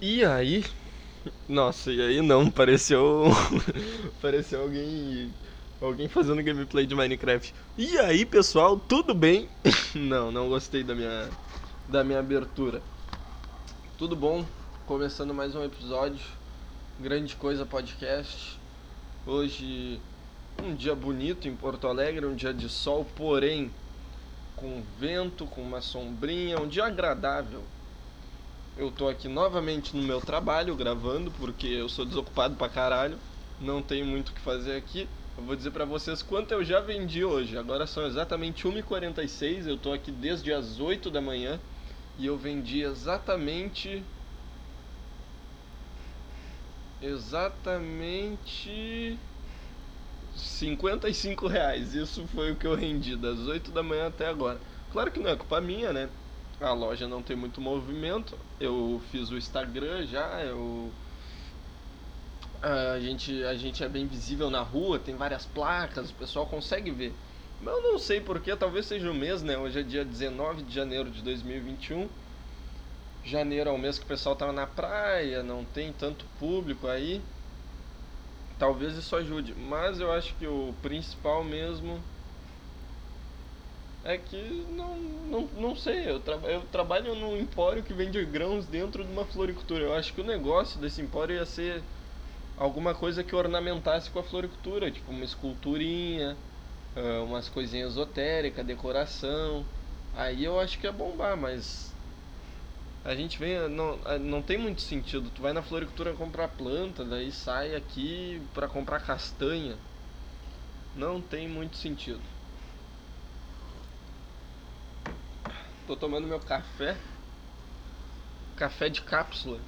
E aí? Nossa, e aí não, pareceu. pareceu alguém. Alguém fazendo gameplay de Minecraft. E aí, pessoal, tudo bem? não, não gostei da minha. da minha abertura. Tudo bom? Começando mais um episódio. Grande Coisa Podcast. Hoje um dia bonito em Porto Alegre, um dia de sol, porém com vento, com uma sombrinha, um dia agradável. Eu tô aqui novamente no meu trabalho gravando, porque eu sou desocupado pra caralho, não tenho muito o que fazer aqui. Eu vou dizer pra vocês quanto eu já vendi hoje. Agora são exatamente 1h46, eu tô aqui desde as 8 da manhã e eu vendi exatamente exatamente 55 reais. Isso foi o que eu rendi das 8 da manhã até agora. Claro que não é culpa minha, né? A loja não tem muito movimento. Eu fiz o Instagram já, eu a gente, a gente é bem visível na rua, tem várias placas, o pessoal consegue ver. Mas eu não sei porquê, talvez seja o mês, né? Hoje é dia 19 de janeiro de 2021. Janeiro é o mês que o pessoal tava na praia, não tem tanto público aí. Talvez isso ajude, mas eu acho que o principal mesmo é que não, não, não sei, eu, tra eu trabalho num empório que vende grãos dentro de uma floricultura. Eu acho que o negócio desse empório ia ser alguma coisa que ornamentasse com a floricultura, tipo uma esculturinha, uh, umas coisinhas esotéricas, decoração. Aí eu acho que ia bombar, mas a gente vem, não, não tem muito sentido. Tu vai na floricultura comprar planta, daí sai aqui para comprar castanha. Não tem muito sentido. Tô tomando meu café. Café de cápsula.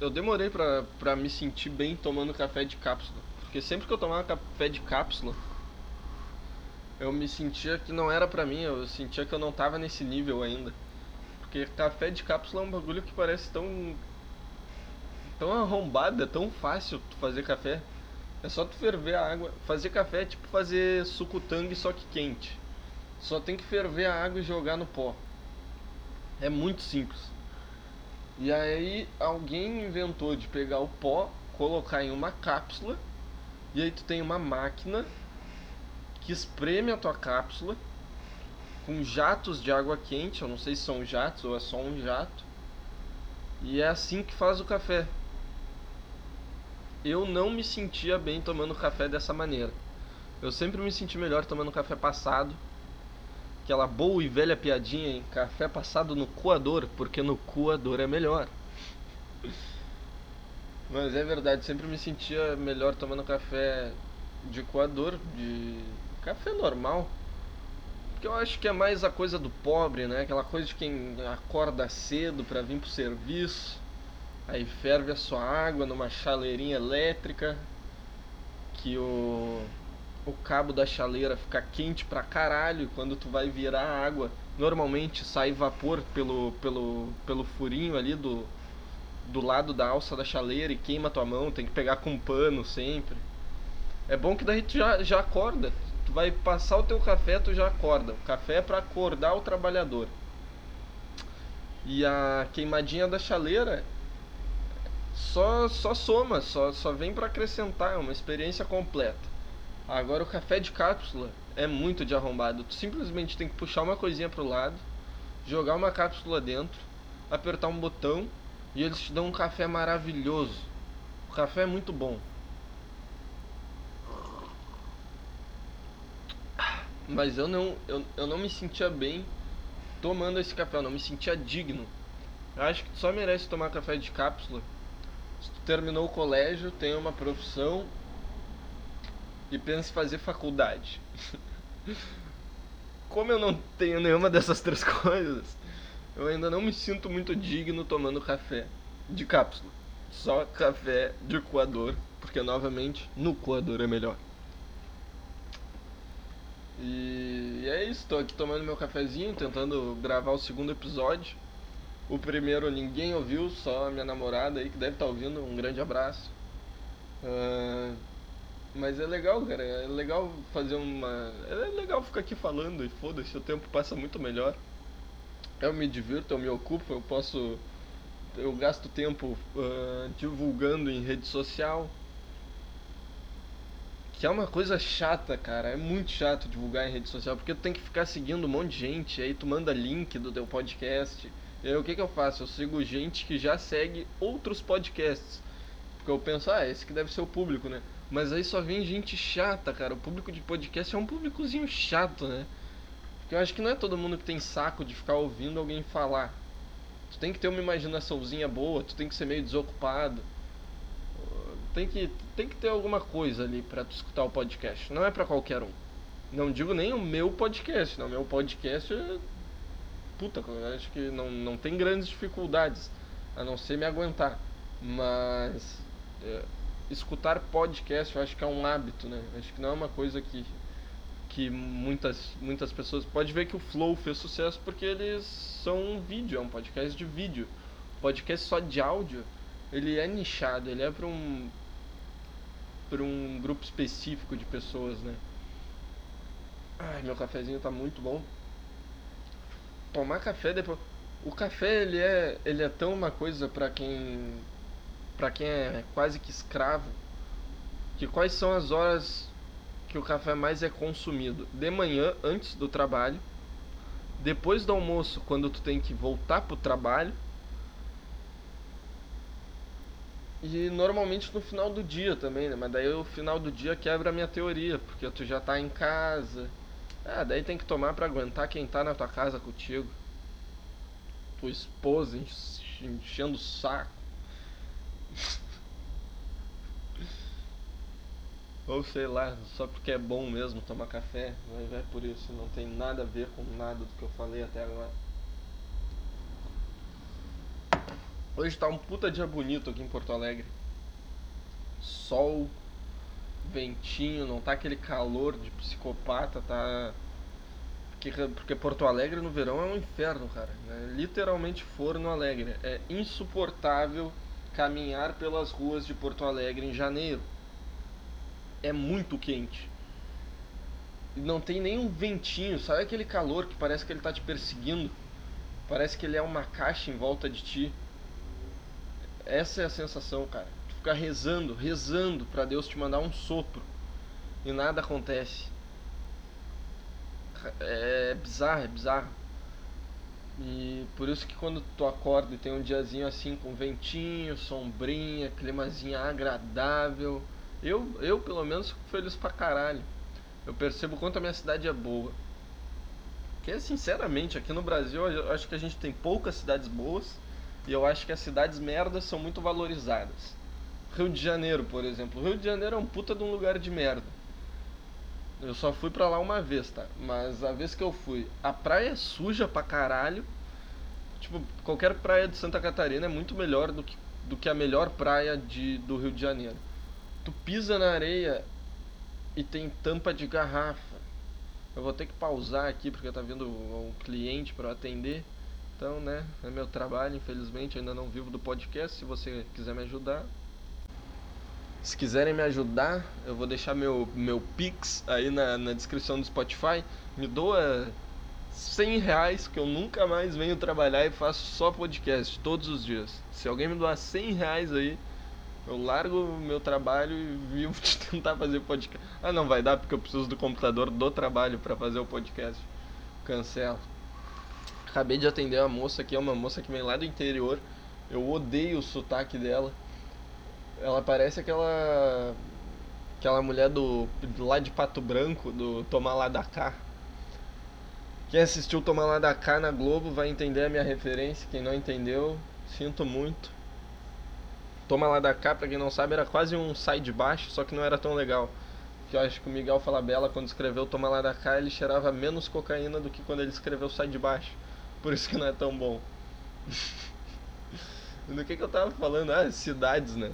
Eu demorei pra, pra me sentir bem tomando café de cápsula. Porque sempre que eu tomava café de cápsula, eu me sentia que não era pra mim. Eu sentia que eu não tava nesse nível ainda. Porque café de cápsula é um bagulho que parece tão. tão arrombado, é tão fácil tu fazer café. É só tu ferver a água. Fazer café é tipo fazer suco tangue só que quente. Só tem que ferver a água e jogar no pó. É muito simples. E aí alguém inventou de pegar o pó, colocar em uma cápsula, e aí tu tem uma máquina que espreme a tua cápsula com jatos de água quente, eu não sei se são jatos ou é só um jato. E é assim que faz o café. Eu não me sentia bem tomando café dessa maneira. Eu sempre me senti melhor tomando café passado. Aquela boa e velha piadinha em café passado no coador, porque no coador é melhor. Mas é verdade, sempre me sentia melhor tomando café de coador, de café normal que eu acho que é mais a coisa do pobre, né? Aquela coisa de quem acorda cedo para vir pro serviço, aí ferve a sua água numa chaleirinha elétrica, que o o cabo da chaleira fica quente pra caralho, quando tu vai virar a água, normalmente sai vapor pelo pelo pelo furinho ali do do lado da alça da chaleira e queima tua mão, tem que pegar com pano sempre. É bom que daí tu já, já acorda, tu vai passar o teu café, tu já acorda. O café é para acordar o trabalhador. E a queimadinha da chaleira só só soma, só só vem para acrescentar, é uma experiência completa. Agora o café de cápsula é muito de arrombado. Tu simplesmente tem que puxar uma coisinha pro lado, jogar uma cápsula dentro, apertar um botão e eles te dão um café maravilhoso. O café é muito bom. Mas eu não, eu, eu não me sentia bem tomando esse café, eu não me sentia digno. Eu acho que tu só merece tomar café de cápsula se tu terminou o colégio, tem uma profissão e pensa em fazer faculdade. Como eu não tenho nenhuma dessas três coisas, eu ainda não me sinto muito digno tomando café de cápsula. Só café de coador, porque novamente no coador é melhor. E é isso, tô aqui tomando meu cafezinho, tentando gravar o segundo episódio. O primeiro ninguém ouviu, só minha namorada aí que deve estar tá ouvindo. Um grande abraço. Uh, mas é legal, cara. É legal fazer uma. É legal ficar aqui falando e foda-se, o tempo passa muito melhor. Eu me divirto, eu me ocupo, eu posso eu gasto tempo uh, divulgando em rede social. Que é uma coisa chata, cara. É muito chato divulgar em rede social, porque tu tem que ficar seguindo um monte de gente, aí tu manda link do teu podcast. E aí o que, que eu faço? Eu sigo gente que já segue outros podcasts. Porque eu penso, ah, esse que deve ser o público, né? Mas aí só vem gente chata, cara. O público de podcast é um públicozinho chato, né? Porque eu acho que não é todo mundo que tem saco de ficar ouvindo alguém falar. Tu tem que ter uma imaginaçãozinha boa, tu tem que ser meio desocupado. Tem que, tem que ter alguma coisa ali para tu escutar o podcast. Não é para qualquer um. Não digo nem o meu podcast, não. Meu podcast é. Puta, eu acho que não, não tem grandes dificuldades. A não ser me aguentar. Mas. É, escutar podcast eu acho que é um hábito, né? Acho que não é uma coisa que que muitas, muitas pessoas. Pode ver que o Flow fez sucesso porque eles são um vídeo, é um podcast de vídeo. Podcast só de áudio, ele é nichado, ele é para um para um grupo específico de pessoas, né? Ai, meu cafezinho tá muito bom. Tomar café depois. O café ele é ele é tão uma coisa para quem para quem é quase que escravo que quais são as horas que o café mais é consumido de manhã antes do trabalho, depois do almoço quando tu tem que voltar pro trabalho e normalmente no final do dia também, né? Mas daí o final do dia quebra a minha teoria, porque tu já tá em casa. Ah, daí tem que tomar para aguentar quem tá na tua casa contigo. Tua esposa enchendo o saco. Ou sei lá, só porque é bom mesmo tomar café, mas é por isso, não tem nada a ver com nada do que eu falei até agora. Hoje tá um puta dia bonito aqui em Porto Alegre. Sol, ventinho, não tá aquele calor de psicopata, tá. Porque, porque Porto Alegre no verão é um inferno, cara. É literalmente forno alegre. É insuportável caminhar pelas ruas de Porto Alegre em janeiro é muito quente. Não tem nenhum ventinho, sabe aquele calor que parece que ele tá te perseguindo? Parece que ele é uma caixa em volta de ti. Essa é a sensação, cara. Tu ficar rezando, rezando para Deus te mandar um sopro e nada acontece. É bizarro, é bizarro. E por isso que quando tu acorda e tem um diazinho assim com ventinho, sombrinha, climazinho agradável, eu, eu pelo menos, fico feliz pra caralho. Eu percebo quanto a minha cidade é boa. Porque, sinceramente, aqui no Brasil, eu acho que a gente tem poucas cidades boas. E eu acho que as cidades merdas são muito valorizadas. Rio de Janeiro, por exemplo. Rio de Janeiro é um puta de um lugar de merda. Eu só fui pra lá uma vez, tá? Mas a vez que eu fui, a praia é suja pra caralho. Tipo, qualquer praia de Santa Catarina é muito melhor do que, do que a melhor praia de, do Rio de Janeiro tu pisa na areia e tem tampa de garrafa. Eu vou ter que pausar aqui porque tá vindo um cliente para atender. Então, né, é meu trabalho, infelizmente, ainda não vivo do podcast. Se você quiser me ajudar, se quiserem me ajudar, eu vou deixar meu, meu Pix aí na, na descrição do Spotify. Me doa 100 reais que eu nunca mais venho trabalhar e faço só podcast todos os dias. Se alguém me doar 100 reais aí, eu largo meu trabalho e vivo de tentar fazer podcast. Ah, não vai dar porque eu preciso do computador do trabalho para fazer o podcast. Cancela. Acabei de atender uma moça aqui, é uma moça que vem lá do interior. Eu odeio o sotaque dela. Ela parece aquela aquela mulher do lá de Pato Branco, do Tomar Lá da Cá. Quem assistiu Tomar Lá da Cá na Globo vai entender a minha referência. Quem não entendeu, sinto muito. Toma lá da cá, pra quem não sabe, era quase um sai de baixo, só que não era tão legal. Que eu acho que o Miguel Falabella, quando escreveu Toma lá da cá, ele cheirava menos cocaína do que quando ele escreveu Sai de Baixo. Por isso que não é tão bom. do que, que eu tava falando? Ah, cidades, né?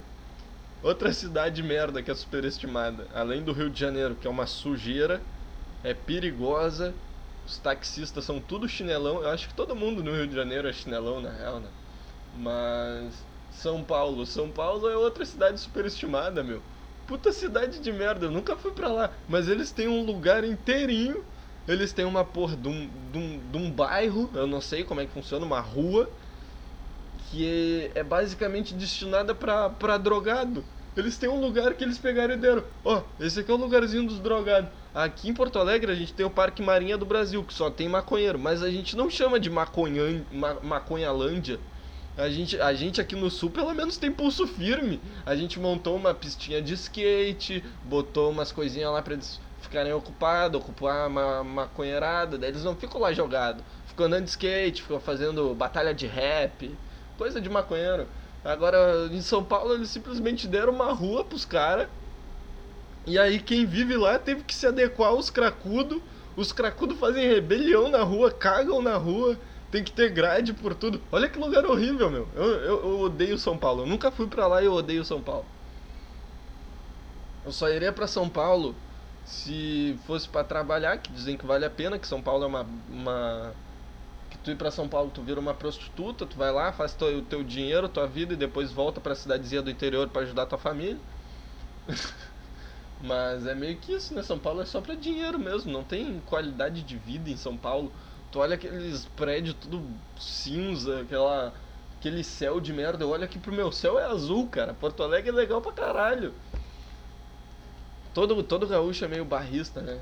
Outra cidade merda que é superestimada, além do Rio de Janeiro, que é uma sujeira, é perigosa, os taxistas são tudo chinelão. Eu acho que todo mundo no Rio de Janeiro é chinelão, na real, né? Mas são Paulo. São Paulo é outra cidade superestimada, meu. Puta cidade de merda, eu nunca fui pra lá. Mas eles têm um lugar inteirinho. Eles têm uma porra de um, de um, de um bairro, eu não sei como é que funciona, uma rua. Que é basicamente destinada pra drogado. Eles têm um lugar que eles pegaram e deram. Ó, oh, esse aqui é o lugarzinho dos drogados. Aqui em Porto Alegre a gente tem o Parque Marinha do Brasil, que só tem maconheiro, mas a gente não chama de maconha, ma, maconhalândia. A gente, a gente aqui no sul pelo menos tem pulso firme. A gente montou uma pistinha de skate, botou umas coisinhas lá pra eles ficarem ocupados, ocupar uma maconheirada, daí eles não ficam lá jogados. Ficam andando de skate, ficam fazendo batalha de rap, coisa de maconheiro. Agora, em São Paulo, eles simplesmente deram uma rua pros caras. E aí, quem vive lá teve que se adequar aos cracudos. Os cracudos fazem rebelião na rua, cagam na rua. Tem que ter grade por tudo. Olha que lugar horrível, meu. Eu, eu, eu odeio São Paulo. Eu nunca fui pra lá e eu odeio São Paulo. Eu só iria pra São Paulo se fosse para trabalhar, que dizem que vale a pena, que São Paulo é uma, uma tu ir para São Paulo, tu vira uma prostituta, tu vai lá, faz o teu dinheiro, tua vida e depois volta para a cidadezinha do interior para ajudar tua família. Mas é meio que isso, né? São Paulo é só pra dinheiro mesmo, não tem qualidade de vida em São Paulo. Tu olha aqueles prédios tudo cinza, aquela aquele céu de merda. Eu olho aqui pro meu céu é azul, cara. Porto Alegre é legal pra caralho. Todo, todo gaúcho é meio barrista, né?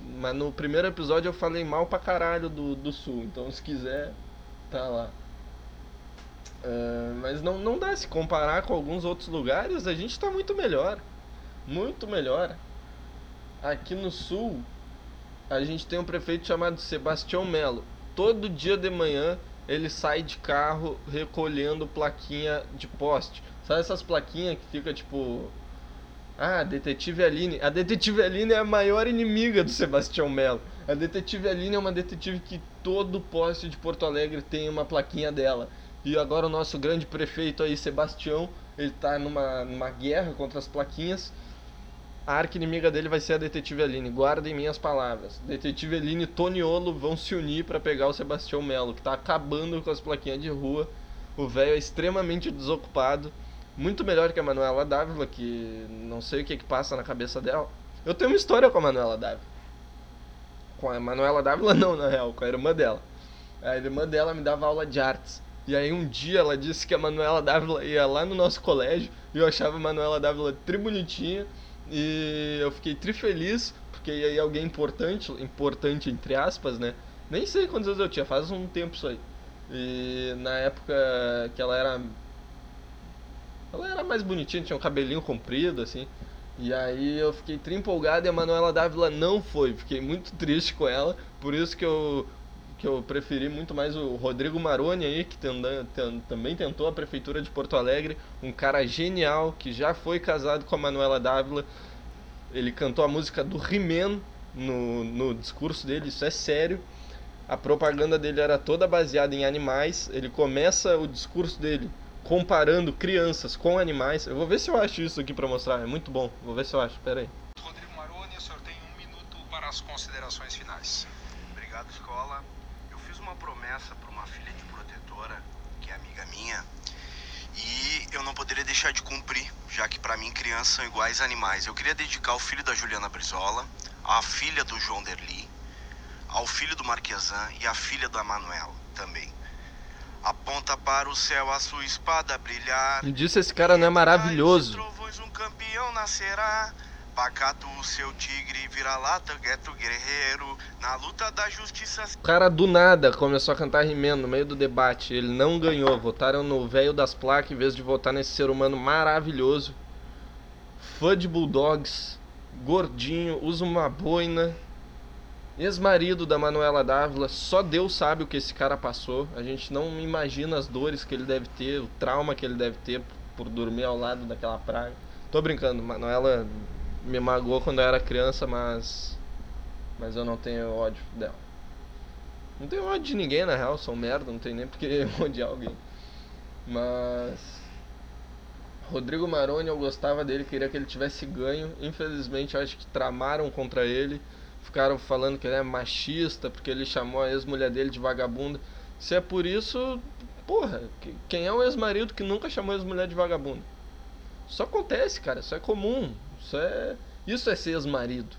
Mas no primeiro episódio eu falei mal pra caralho do, do sul, então se quiser, tá lá. Uh, mas não, não dá se comparar com alguns outros lugares, a gente tá muito melhor. Muito melhor. Aqui no sul, a gente tem um prefeito chamado Sebastião Melo. Todo dia de manhã ele sai de carro recolhendo plaquinha de poste. Sabe essas plaquinhas que fica tipo ah, Detetive Aline. A Detetive Aline é a maior inimiga do Sebastião Melo. A Detetive Aline é uma detetive que todo poste de Porto Alegre tem uma plaquinha dela. E agora o nosso grande prefeito aí, Sebastião, ele tá numa, numa guerra contra as plaquinhas. A arca inimiga dele vai ser a Detetive Aline. Guardem minhas palavras. Detetive Aline e Toniolo vão se unir para pegar o Sebastião Melo, que tá acabando com as plaquinhas de rua. O velho é extremamente desocupado muito melhor que a Manuela Dávila, que não sei o que, que passa na cabeça dela. Eu tenho uma história com a Manuela Dávila. Com a Manuela Dávila não, na real, com a irmã dela. A irmã dela me dava aula de artes. E aí um dia ela disse que a Manuela Dávila ia lá no nosso colégio e eu achava a Manuela Dávila tri bonitinha e eu fiquei tri feliz porque ir alguém importante, importante entre aspas, né? Nem sei quantos anos eu tinha, faz um tempo isso aí. E na época que ela era ela era mais bonitinha, tinha um cabelinho comprido, assim. E aí eu fiquei empolgado e a Manuela Dávila não foi. Fiquei muito triste com ela. Por isso que eu, que eu preferi muito mais o Rodrigo Maroni aí, que tenda, tem, também tentou a prefeitura de Porto Alegre. Um cara genial, que já foi casado com a Manuela Dávila. Ele cantou a música do He-Man no, no discurso dele, isso é sério. A propaganda dele era toda baseada em animais. Ele começa o discurso dele comparando crianças com animais. Eu vou ver se eu acho isso aqui para mostrar, é muito bom. Vou ver se eu acho, pera aí. Rodrigo Maroni, o senhor tem um minuto para as considerações finais. Obrigado, escola. Eu fiz uma promessa para uma filha de protetora, que é amiga minha, e eu não poderia deixar de cumprir, já que para mim crianças são iguais a animais. Eu queria dedicar ao filho da Juliana Brizola, à filha do João Derli, ao filho do Marquesan e à filha da Manuela também. Aponta para o céu a sua espada brilhar. Me disse esse cara não é maravilhoso. Trovões, um campeão nascerá. Pacato, o seu tigre, vira-lata, gueto guerreiro, na luta da justiça. O cara do nada começou a cantar rimendo no meio do debate. Ele não ganhou. Votaram no velho das placas em vez de votar nesse ser humano maravilhoso. Fã de Bulldogs, gordinho, usa uma boina. Ex-marido da Manuela Dávila, só Deus sabe o que esse cara passou. A gente não imagina as dores que ele deve ter, o trauma que ele deve ter por dormir ao lado daquela praia. Tô brincando, Manuela me magoou quando eu era criança, mas. Mas eu não tenho ódio dela. Não tenho ódio de ninguém, na real, sou um merda, não tem nem porque odiar alguém. Mas. Rodrigo Maroni, eu gostava dele, queria que ele tivesse ganho. Infelizmente, acho que tramaram contra ele ficaram falando que ele é machista porque ele chamou a ex-mulher dele de vagabunda. Se é por isso, porra, quem é o ex-marido que nunca chamou a ex-mulher de vagabunda? Isso acontece, cara, isso é comum. Isso é, isso é ser ex-marido.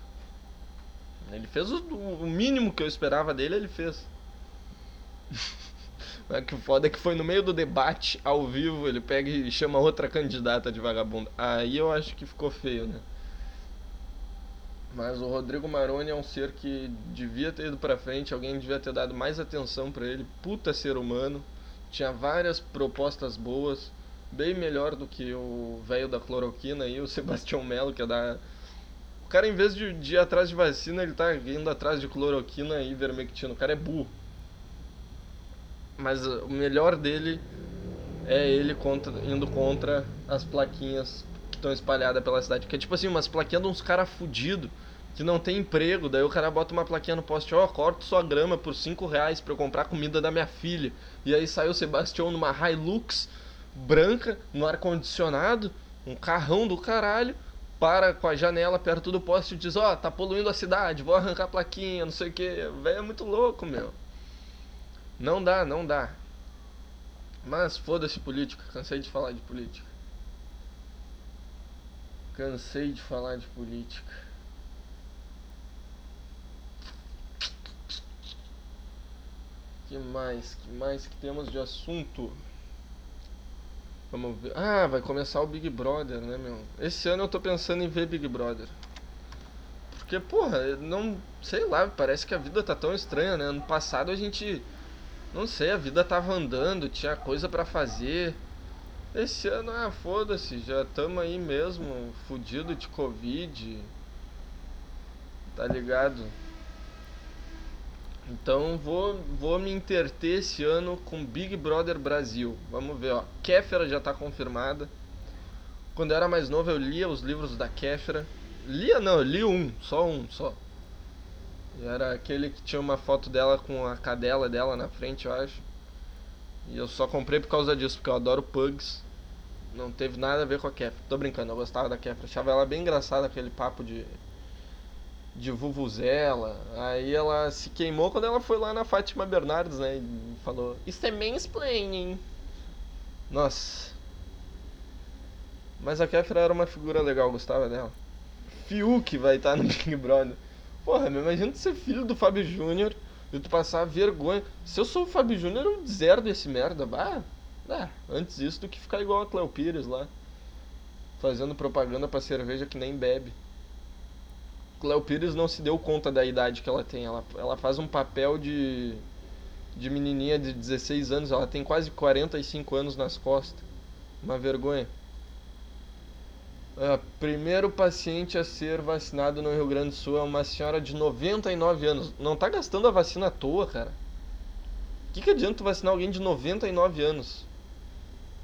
Ele fez o, o mínimo que eu esperava dele, ele fez. Mas que o foda é que foi no meio do debate, ao vivo, ele pega e chama outra candidata de vagabunda. Aí eu acho que ficou feio, né? Mas o Rodrigo Maroni é um ser que devia ter ido pra frente, alguém devia ter dado mais atenção pra ele. Puta ser humano, tinha várias propostas boas, bem melhor do que o velho da cloroquina aí, o Sebastião Melo, que é da. O cara, em vez de, de ir atrás de vacina, ele tá indo atrás de cloroquina e ivermectina. O cara é burro. Mas uh, o melhor dele é ele contra, indo contra as plaquinhas que estão espalhadas pela cidade. Que é tipo assim, umas plaquinhas de uns caras fudidos que não tem emprego. Daí o cara bota uma plaquinha no poste: Ó, oh, corto sua grama por 5 reais pra eu comprar comida da minha filha. E aí saiu o Sebastião numa Hilux branca, no ar-condicionado, um carrão do caralho. Para com a janela perto do poste e diz: Ó, oh, tá poluindo a cidade, vou arrancar a plaquinha, não sei o que. Velho, é muito louco, meu. Não dá, não dá. Mas foda-se política, cansei de falar de política. Cansei de falar de política. Que mais? Que mais que temos de assunto? Vamos ver. Ah, vai começar o Big Brother, né, meu? Esse ano eu tô pensando em ver Big Brother. Porque, porra, não. Sei lá, parece que a vida tá tão estranha, né? Ano passado a gente não sei, a vida tava andando, tinha coisa para fazer. Esse ano, ah, foda-se, já tamo aí mesmo, fudido de Covid. Tá ligado? Então vou, vou me interter esse ano com Big Brother Brasil. Vamos ver, ó. Kéfera já tá confirmada. Quando eu era mais novo eu lia os livros da Kéfera. Lia não, eu li um, só um, só. Era aquele que tinha uma foto dela com a cadela dela na frente, eu acho. E eu só comprei por causa disso, porque eu adoro pugs. Não teve nada a ver com a Kefra. Tô brincando, eu gostava da Kefra. Achava ela bem engraçada, aquele papo de. De vuvuzela. Aí ela se queimou quando ela foi lá na Fátima Bernardes, né? E falou: Isso é mansplaining. Nossa. Mas a Kefra era uma figura legal, gostava dela. Fiuk vai estar no Big Brother. Porra, meu, imagina ser filho do Fábio Júnior e tu passar vergonha. Se eu sou o Fábio Júnior, eu zero desse merda. Bah, ah, antes isso do que ficar igual a Cleo Pires lá. Fazendo propaganda pra cerveja que nem bebe. Cleo Pires não se deu conta da idade que ela tem. Ela, ela faz um papel de, de menininha de 16 anos. Ela tem quase 45 anos nas costas. Uma vergonha. Uh, primeiro paciente a ser vacinado no Rio Grande do Sul é uma senhora de 99 anos. Não tá gastando a vacina à toa, cara. O que, que adianta vacinar alguém de 99 anos?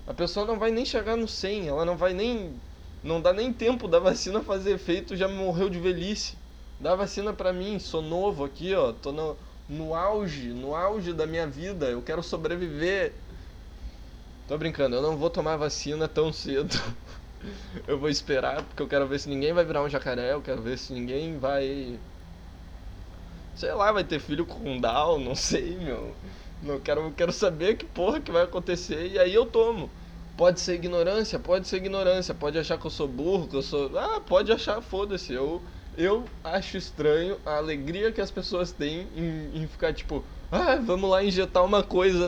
A pessoa não vai nem chegar no 100, ela não vai nem. Não dá nem tempo da vacina fazer efeito, já morreu de velhice. Dá vacina pra mim, sou novo aqui, ó. Tô no, no auge, no auge da minha vida. Eu quero sobreviver. Tô brincando, eu não vou tomar vacina tão cedo. eu vou esperar, porque eu quero ver se ninguém vai virar um jacaré, eu quero ver se ninguém vai. Sei lá, vai ter filho com Down, não sei, meu. Não quero, quero saber que porra que vai acontecer e aí eu tomo. Pode ser ignorância, pode ser ignorância, pode achar que eu sou burro, que eu sou. Ah, pode achar, foda-se. Eu, eu acho estranho a alegria que as pessoas têm em, em ficar tipo, ah, vamos lá injetar uma coisa,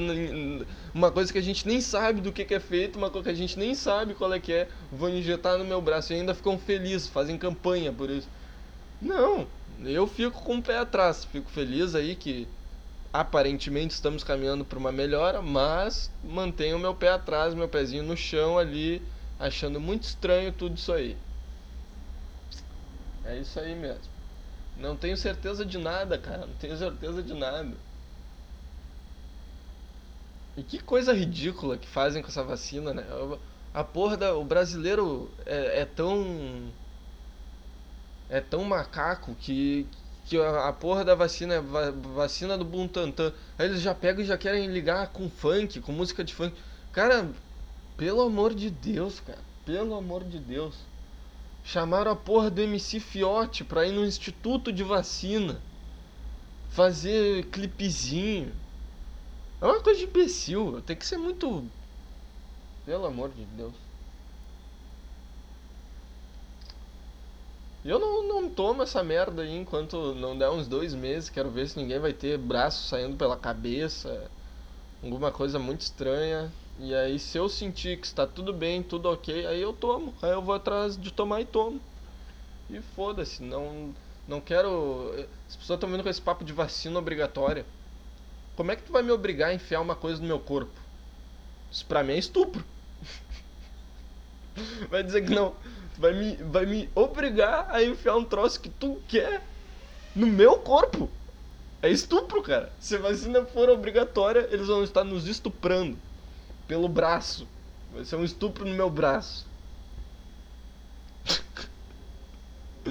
uma coisa que a gente nem sabe do que, que é feito, uma coisa que a gente nem sabe qual é que é, vou injetar no meu braço e ainda ficam felizes, fazem campanha por isso. Não, eu fico com o pé atrás, fico feliz aí que aparentemente estamos caminhando para uma melhora, mas mantenho meu pé atrás, meu pezinho no chão ali, achando muito estranho tudo isso aí. É isso aí mesmo. Não tenho certeza de nada, cara, não tenho certeza de nada. E que coisa ridícula que fazem com essa vacina, né? A porra da. O brasileiro é, é tão. É tão macaco que. Que a, porra da vacina é va, vacina do Buntantan. Aí eles já pegam e já querem ligar com funk, com música de funk. Cara, pelo amor de Deus, cara. Pelo amor de Deus. Chamaram a porra do MC Fiote pra ir no instituto de vacina. Fazer clipezinho. É uma coisa de imbecil. Tem que ser muito. Pelo amor de Deus. Eu não, não tomo essa merda aí enquanto não der uns dois meses. Quero ver se ninguém vai ter braço saindo pela cabeça. alguma coisa muito estranha. E aí se eu sentir que está tudo bem, tudo ok, aí eu tomo. Aí eu vou atrás de tomar e tomo. E foda-se, não não quero. As pessoas estão vindo com esse papo de vacina obrigatória. Como é que tu vai me obrigar a enfiar uma coisa no meu corpo? Isso pra mim é estupro. vai dizer que não. Vai me, vai me obrigar a enfiar um troço que tu quer no meu corpo. É estupro, cara. Se a vacina for obrigatória, eles vão estar nos estuprando pelo braço. Vai ser um estupro no meu braço.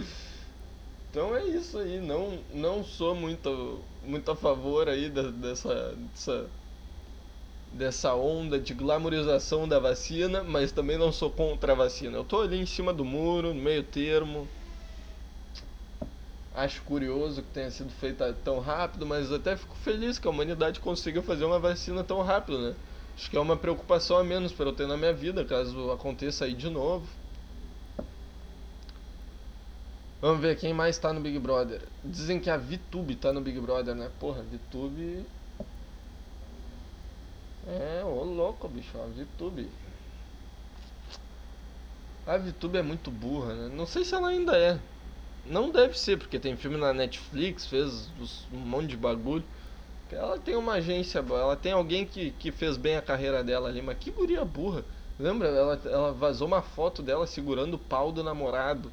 então é isso aí. Não, não sou muito, muito a favor aí dessa, dessa dessa onda de glamorização da vacina, mas também não sou contra a vacina. Eu tô ali em cima do muro, no meio termo. Acho curioso que tenha sido feita tão rápido, mas até fico feliz que a humanidade conseguiu fazer uma vacina tão rápido, né? Acho que é uma preocupação a menos para eu ter na minha vida, caso aconteça aí de novo. Vamos ver quem mais tá no Big Brother. Dizem que a VTube tá no Big Brother, né? Porra, VTube é, ô louco, bicho, a VTube. A VTube é muito burra, né? Não sei se ela ainda é. Não deve ser, porque tem filme na Netflix, fez um monte de bagulho. Ela tem uma agência, ela tem alguém que, que fez bem a carreira dela ali, mas que guria burra. Lembra? Ela, ela vazou uma foto dela segurando o pau do namorado.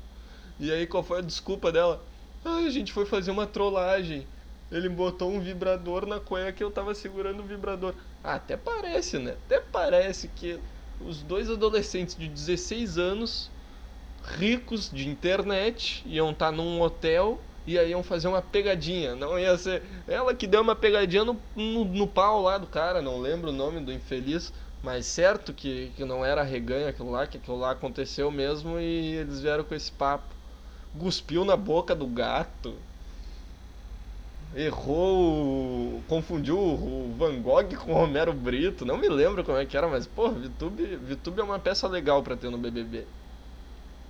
E aí qual foi a desculpa dela? Ah, a gente foi fazer uma trollagem. Ele botou um vibrador na cueca e eu tava segurando o vibrador. Ah, até parece, né? Até parece que os dois adolescentes de 16 anos, ricos de internet, iam estar tá num hotel e aí iam fazer uma pegadinha. Não ia ser ela que deu uma pegadinha no, no, no pau lá do cara, não lembro o nome do infeliz. Mas certo que, que não era reganho aquilo lá, que aquilo lá aconteceu mesmo e eles vieram com esse papo. Cuspiu na boca do gato errou, confundiu o Van Gogh com o Romero Brito. Não me lembro como é que era, mas, pô, VTube, VTube é uma peça legal para ter no BBB.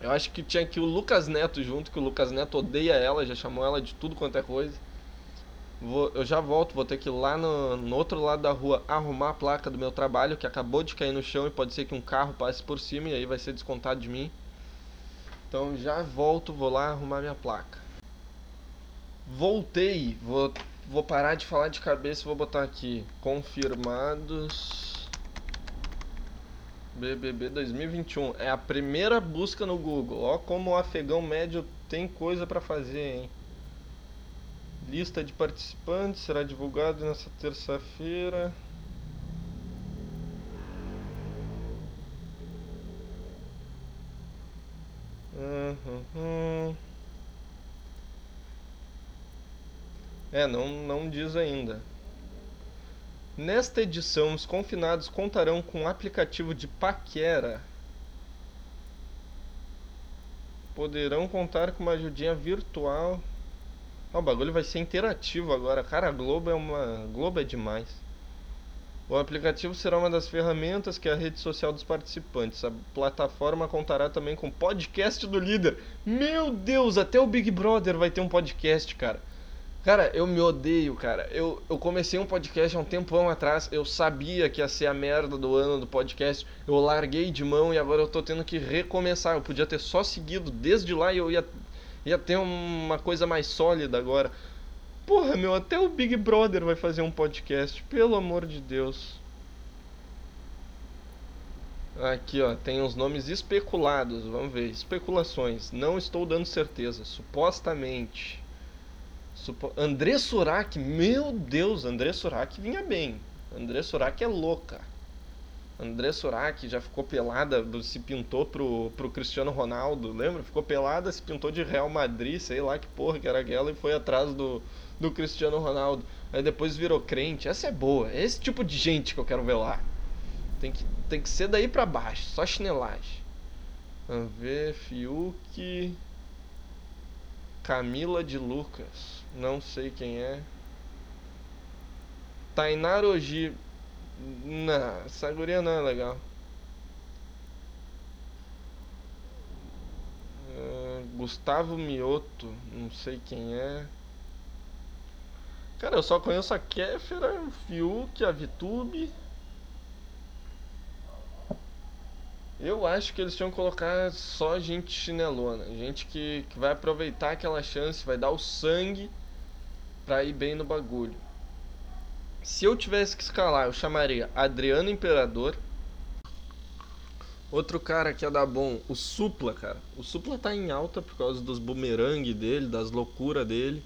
Eu acho que tinha que o Lucas Neto junto, que o Lucas Neto odeia ela, já chamou ela de tudo quanto é coisa. Vou, eu já volto, vou ter que ir lá no, no outro lado da rua arrumar a placa do meu trabalho, que acabou de cair no chão e pode ser que um carro passe por cima e aí vai ser descontado de mim. Então já volto, vou lá arrumar minha placa. Voltei. Vou, vou parar de falar de cabeça e vou botar aqui. Confirmados. BBB 2021. É a primeira busca no Google. Ó como o afegão médio tem coisa para fazer, hein? Lista de participantes será divulgado nessa terça-feira. Uhum. É, não, não diz ainda. Nesta edição, os confinados contarão com um aplicativo de paquera. Poderão contar com uma ajudinha virtual. Oh, o bagulho vai ser interativo agora. Cara, a Globo é uma. Globo é demais. O aplicativo será uma das ferramentas que é a rede social dos participantes. A plataforma contará também com podcast do líder. Meu Deus, até o Big Brother vai ter um podcast, cara. Cara, eu me odeio, cara. Eu, eu comecei um podcast há um tempão atrás. Eu sabia que ia ser a merda do ano do podcast. Eu larguei de mão e agora eu tô tendo que recomeçar. Eu podia ter só seguido desde lá e eu ia, ia ter uma coisa mais sólida agora. Porra, meu, até o Big Brother vai fazer um podcast. Pelo amor de Deus. Aqui, ó, tem os nomes especulados. Vamos ver. Especulações. Não estou dando certeza. Supostamente. André Surak, meu Deus, André Surak vinha bem. André Surak é louca. André Surak já ficou pelada, se pintou pro, pro Cristiano Ronaldo, lembra? Ficou pelada, se pintou de Real Madrid, sei lá que porra que era aquela, e foi atrás do, do Cristiano Ronaldo. Aí depois virou crente. Essa é boa, é esse tipo de gente que eu quero ver lá. Tem que, tem que ser daí pra baixo, só chinelagem. Vamos ver, Fiuk. Camila de Lucas. Não sei quem é. Tainar Oji. Não, essa guria não é legal. Uh, Gustavo Mioto. Não sei quem é. Cara, eu só conheço a Kéfera, o Fiuk, a Vitube. Eu acho que eles tinham que colocar só gente chinelona, gente que, que vai aproveitar aquela chance, vai dar o sangue pra ir bem no bagulho. Se eu tivesse que escalar, eu chamaria Adriano Imperador. Outro cara que ia dar bom, o Supla, cara. O Supla tá em alta por causa dos bumerangue dele, das loucuras dele.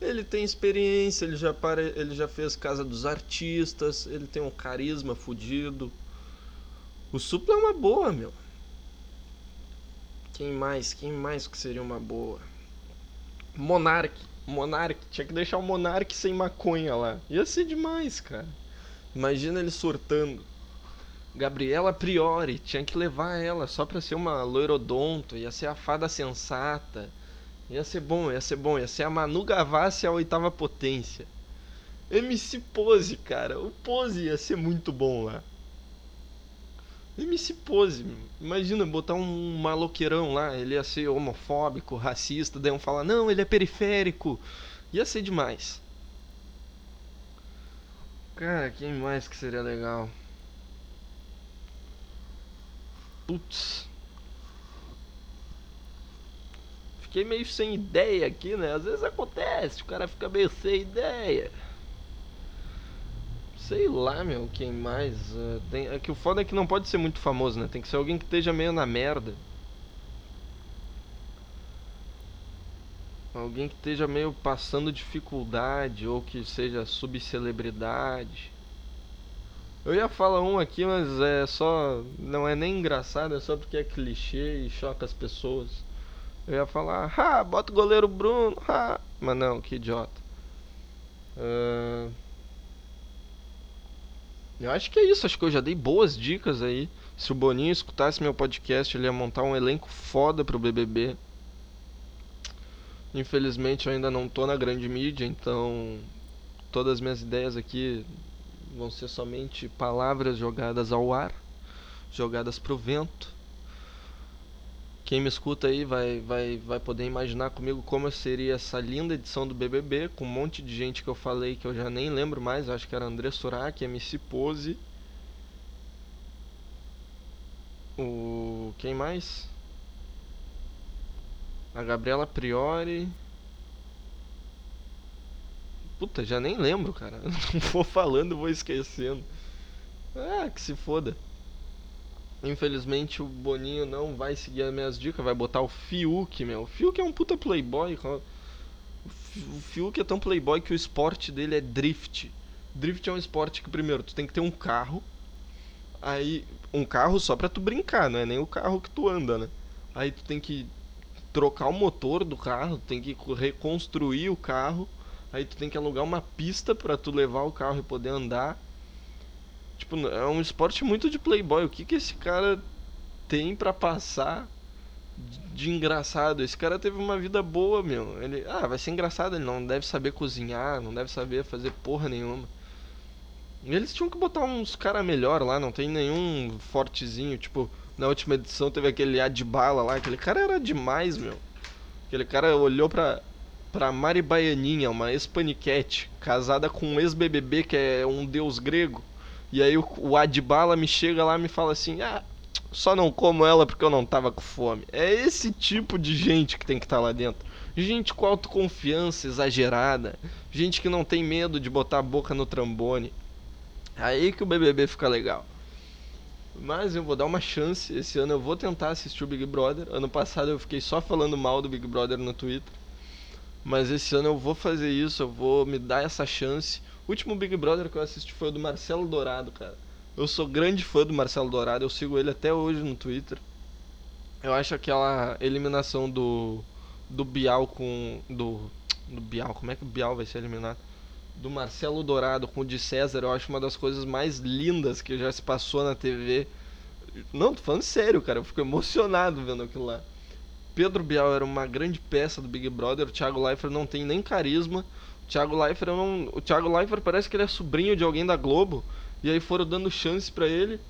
Ele tem experiência, ele já, para, ele já fez Casa dos Artistas, ele tem um carisma fudido. O Supla é uma boa, meu. Quem mais? Quem mais que seria uma boa? Monark. Monark. Tinha que deixar o Monark sem maconha lá. Ia ser demais, cara. Imagina ele surtando. Gabriela Priori. Tinha que levar ela só pra ser uma loirodonto. Ia ser a fada sensata. Ia ser bom, ia ser bom. Ia ser a Manu Gavassi a oitava potência. MC Pose, cara. O Pose ia ser muito bom lá. MC Pose, imagina botar um maloqueirão lá, ele ia ser homofóbico, racista, daí um falar, não, ele é periférico. Ia ser demais. Cara, quem mais que seria legal? Putz. Fiquei meio sem ideia aqui, né? Às vezes acontece, o cara fica meio sem ideia. Sei lá, meu, quem mais? Uh, tem, é que o foda é que não pode ser muito famoso, né? Tem que ser alguém que esteja meio na merda. Alguém que esteja meio passando dificuldade ou que seja subcelebridade. Eu ia falar um aqui, mas é só. Não é nem engraçado, é só porque é clichê e choca as pessoas. Eu ia falar, ah, bota o goleiro Bruno, ah. Mas não, que idiota. Uh... Eu acho que é isso, acho que eu já dei boas dicas aí. Se o Boninho escutasse meu podcast, ele ia montar um elenco foda pro BBB. Infelizmente eu ainda não tô na grande mídia, então todas as minhas ideias aqui vão ser somente palavras jogadas ao ar, jogadas pro vento. Quem me escuta aí vai, vai, vai poder imaginar comigo como seria essa linda edição do BBB, com um monte de gente que eu falei que eu já nem lembro mais, acho que era André Surak, MC Pose. O. Quem mais? A Gabriela Priori. Puta, já nem lembro, cara. Não vou falando, vou esquecendo. Ah, que se foda. Infelizmente o Boninho não vai seguir as minhas dicas, vai botar o Fiuk, meu. O Fiuk é um puta playboy. O Fiuk é tão playboy que o esporte dele é drift. Drift é um esporte que primeiro tu tem que ter um carro. Aí um carro só pra tu brincar, não é nem o carro que tu anda, né? Aí tu tem que trocar o motor do carro, tem que reconstruir o carro. Aí tu tem que alugar uma pista para tu levar o carro e poder andar. Tipo, é um esporte muito de playboy. O que que esse cara tem para passar de engraçado? Esse cara teve uma vida boa, meu. Ele, ah, vai ser engraçado, ele não deve saber cozinhar, não deve saber fazer porra nenhuma. Eles tinham que botar uns cara melhor lá, não tem nenhum fortezinho, tipo, na última edição teve aquele Adbala lá, aquele cara era demais, meu. Aquele cara olhou pra, pra Mari Baianinha, uma ex-paniquete, casada com um ex-BBB que é um deus grego. E aí o, o Adbala me chega lá e me fala assim: ah, só não como ela porque eu não tava com fome. É esse tipo de gente que tem que estar tá lá dentro. Gente com autoconfiança exagerada. Gente que não tem medo de botar a boca no trambone. Aí que o BBB fica legal. Mas eu vou dar uma chance. Esse ano eu vou tentar assistir o Big Brother. Ano passado eu fiquei só falando mal do Big Brother no Twitter. Mas esse ano eu vou fazer isso. Eu vou me dar essa chance. O último Big Brother que eu assisti foi o do Marcelo Dourado, cara. Eu sou grande fã do Marcelo Dourado, eu sigo ele até hoje no Twitter. Eu acho aquela eliminação do do Bial com do do Bial, como é que o Bial vai ser eliminado? Do Marcelo Dourado com o de César, eu acho uma das coisas mais lindas que já se passou na TV. Não, tô falando sério, cara, eu fico emocionado vendo aquilo lá. Pedro Bial era uma grande peça do Big Brother, o Thiago Leifert não tem nem carisma. Thiago Leifert não. O Thiago Leifert parece que ele é sobrinho de alguém da Globo. E aí foram dando chance para ele.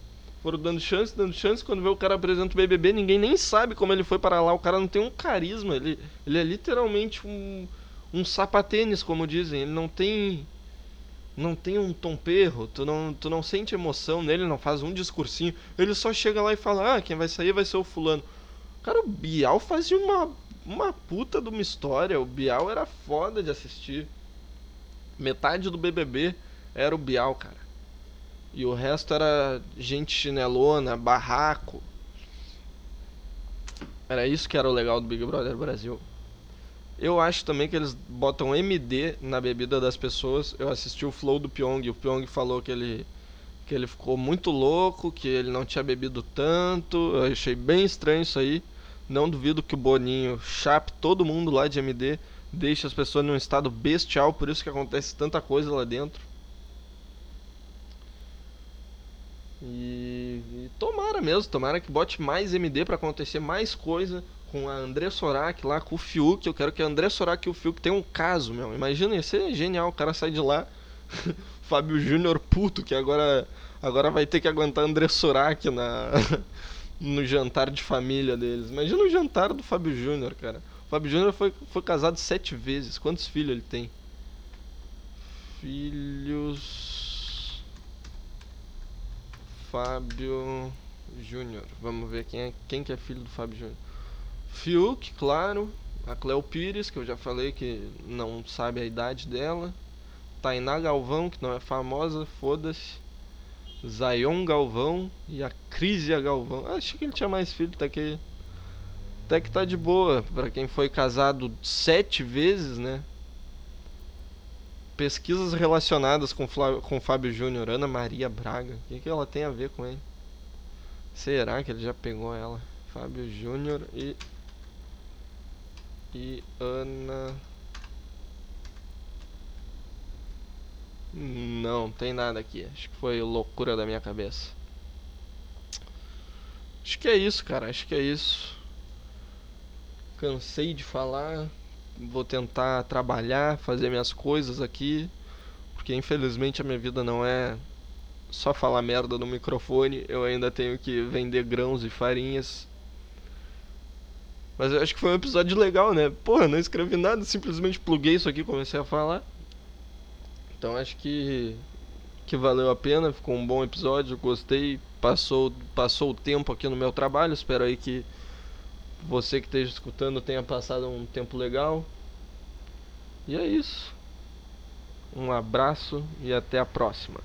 Foram dando chance, dando chance. Quando vê o cara apresenta o BBB, ninguém nem sabe como ele foi para lá. O cara não tem um carisma. Ele, ele é literalmente um, um sapatênis, como dizem. Ele não tem não tem um tom perro, tu não, tu não sente emoção nele, não faz um discursinho. Ele só chega lá e fala: "Ah, quem vai sair vai ser o fulano". Cara, o Bial fazia uma uma puta de uma história. O Bial era foda de assistir. Metade do BBB era o Bial, cara. E o resto era gente chinelona, barraco. Era isso que era o legal do Big Brother Brasil. Eu acho também que eles botam MD na bebida das pessoas. Eu assisti o flow do Pyong o Pyong falou que ele que ele ficou muito louco, que ele não tinha bebido tanto. Eu achei bem estranho isso aí. Não duvido que o Boninho chape todo mundo lá de MD, deixe as pessoas num estado bestial, por isso que acontece tanta coisa lá dentro. E, e tomara mesmo, tomara que bote mais MD para acontecer mais coisa com a André Sorak lá, com o Fiuk. Eu quero que a André Sorak e o Fiuk tenham um caso, meu. Imagina, ia ser genial. O cara sai de lá, Fábio Júnior puto, que agora, agora vai ter que aguentar André Sorak na, no jantar de família deles. Imagina o jantar do Fábio Júnior, cara. Fábio Júnior foi, foi casado sete vezes. Quantos filhos ele tem? Filhos. Fábio Júnior. Vamos ver quem é, quem que é filho do Fábio Júnior. Fiuk, claro. A Cleo Pires, que eu já falei que não sabe a idade dela. Tainá Galvão, que não é famosa, foda-se. Zayon Galvão e a Crisia Galvão. Achei que ele tinha mais filho, até que. Até que tá de boa. Pra quem foi casado sete vezes, né? Pesquisas relacionadas com, Flávio, com Fábio Júnior, Ana Maria Braga. O que, que ela tem a ver com ele? Será que ele já pegou ela? Fábio Júnior e. E Ana. Não, tem nada aqui. Acho que foi loucura da minha cabeça. Acho que é isso, cara. Acho que é isso. Cansei de falar. Vou tentar trabalhar, fazer minhas coisas aqui. Porque infelizmente a minha vida não é só falar merda no microfone. Eu ainda tenho que vender grãos e farinhas. Mas eu acho que foi um episódio legal, né? Porra, não escrevi nada, simplesmente pluguei isso aqui e comecei a falar. Então acho que que valeu a pena, ficou um bom episódio, gostei, passou passou o tempo aqui no meu trabalho, espero aí que você que esteja escutando tenha passado um tempo legal. E é isso. Um abraço e até a próxima.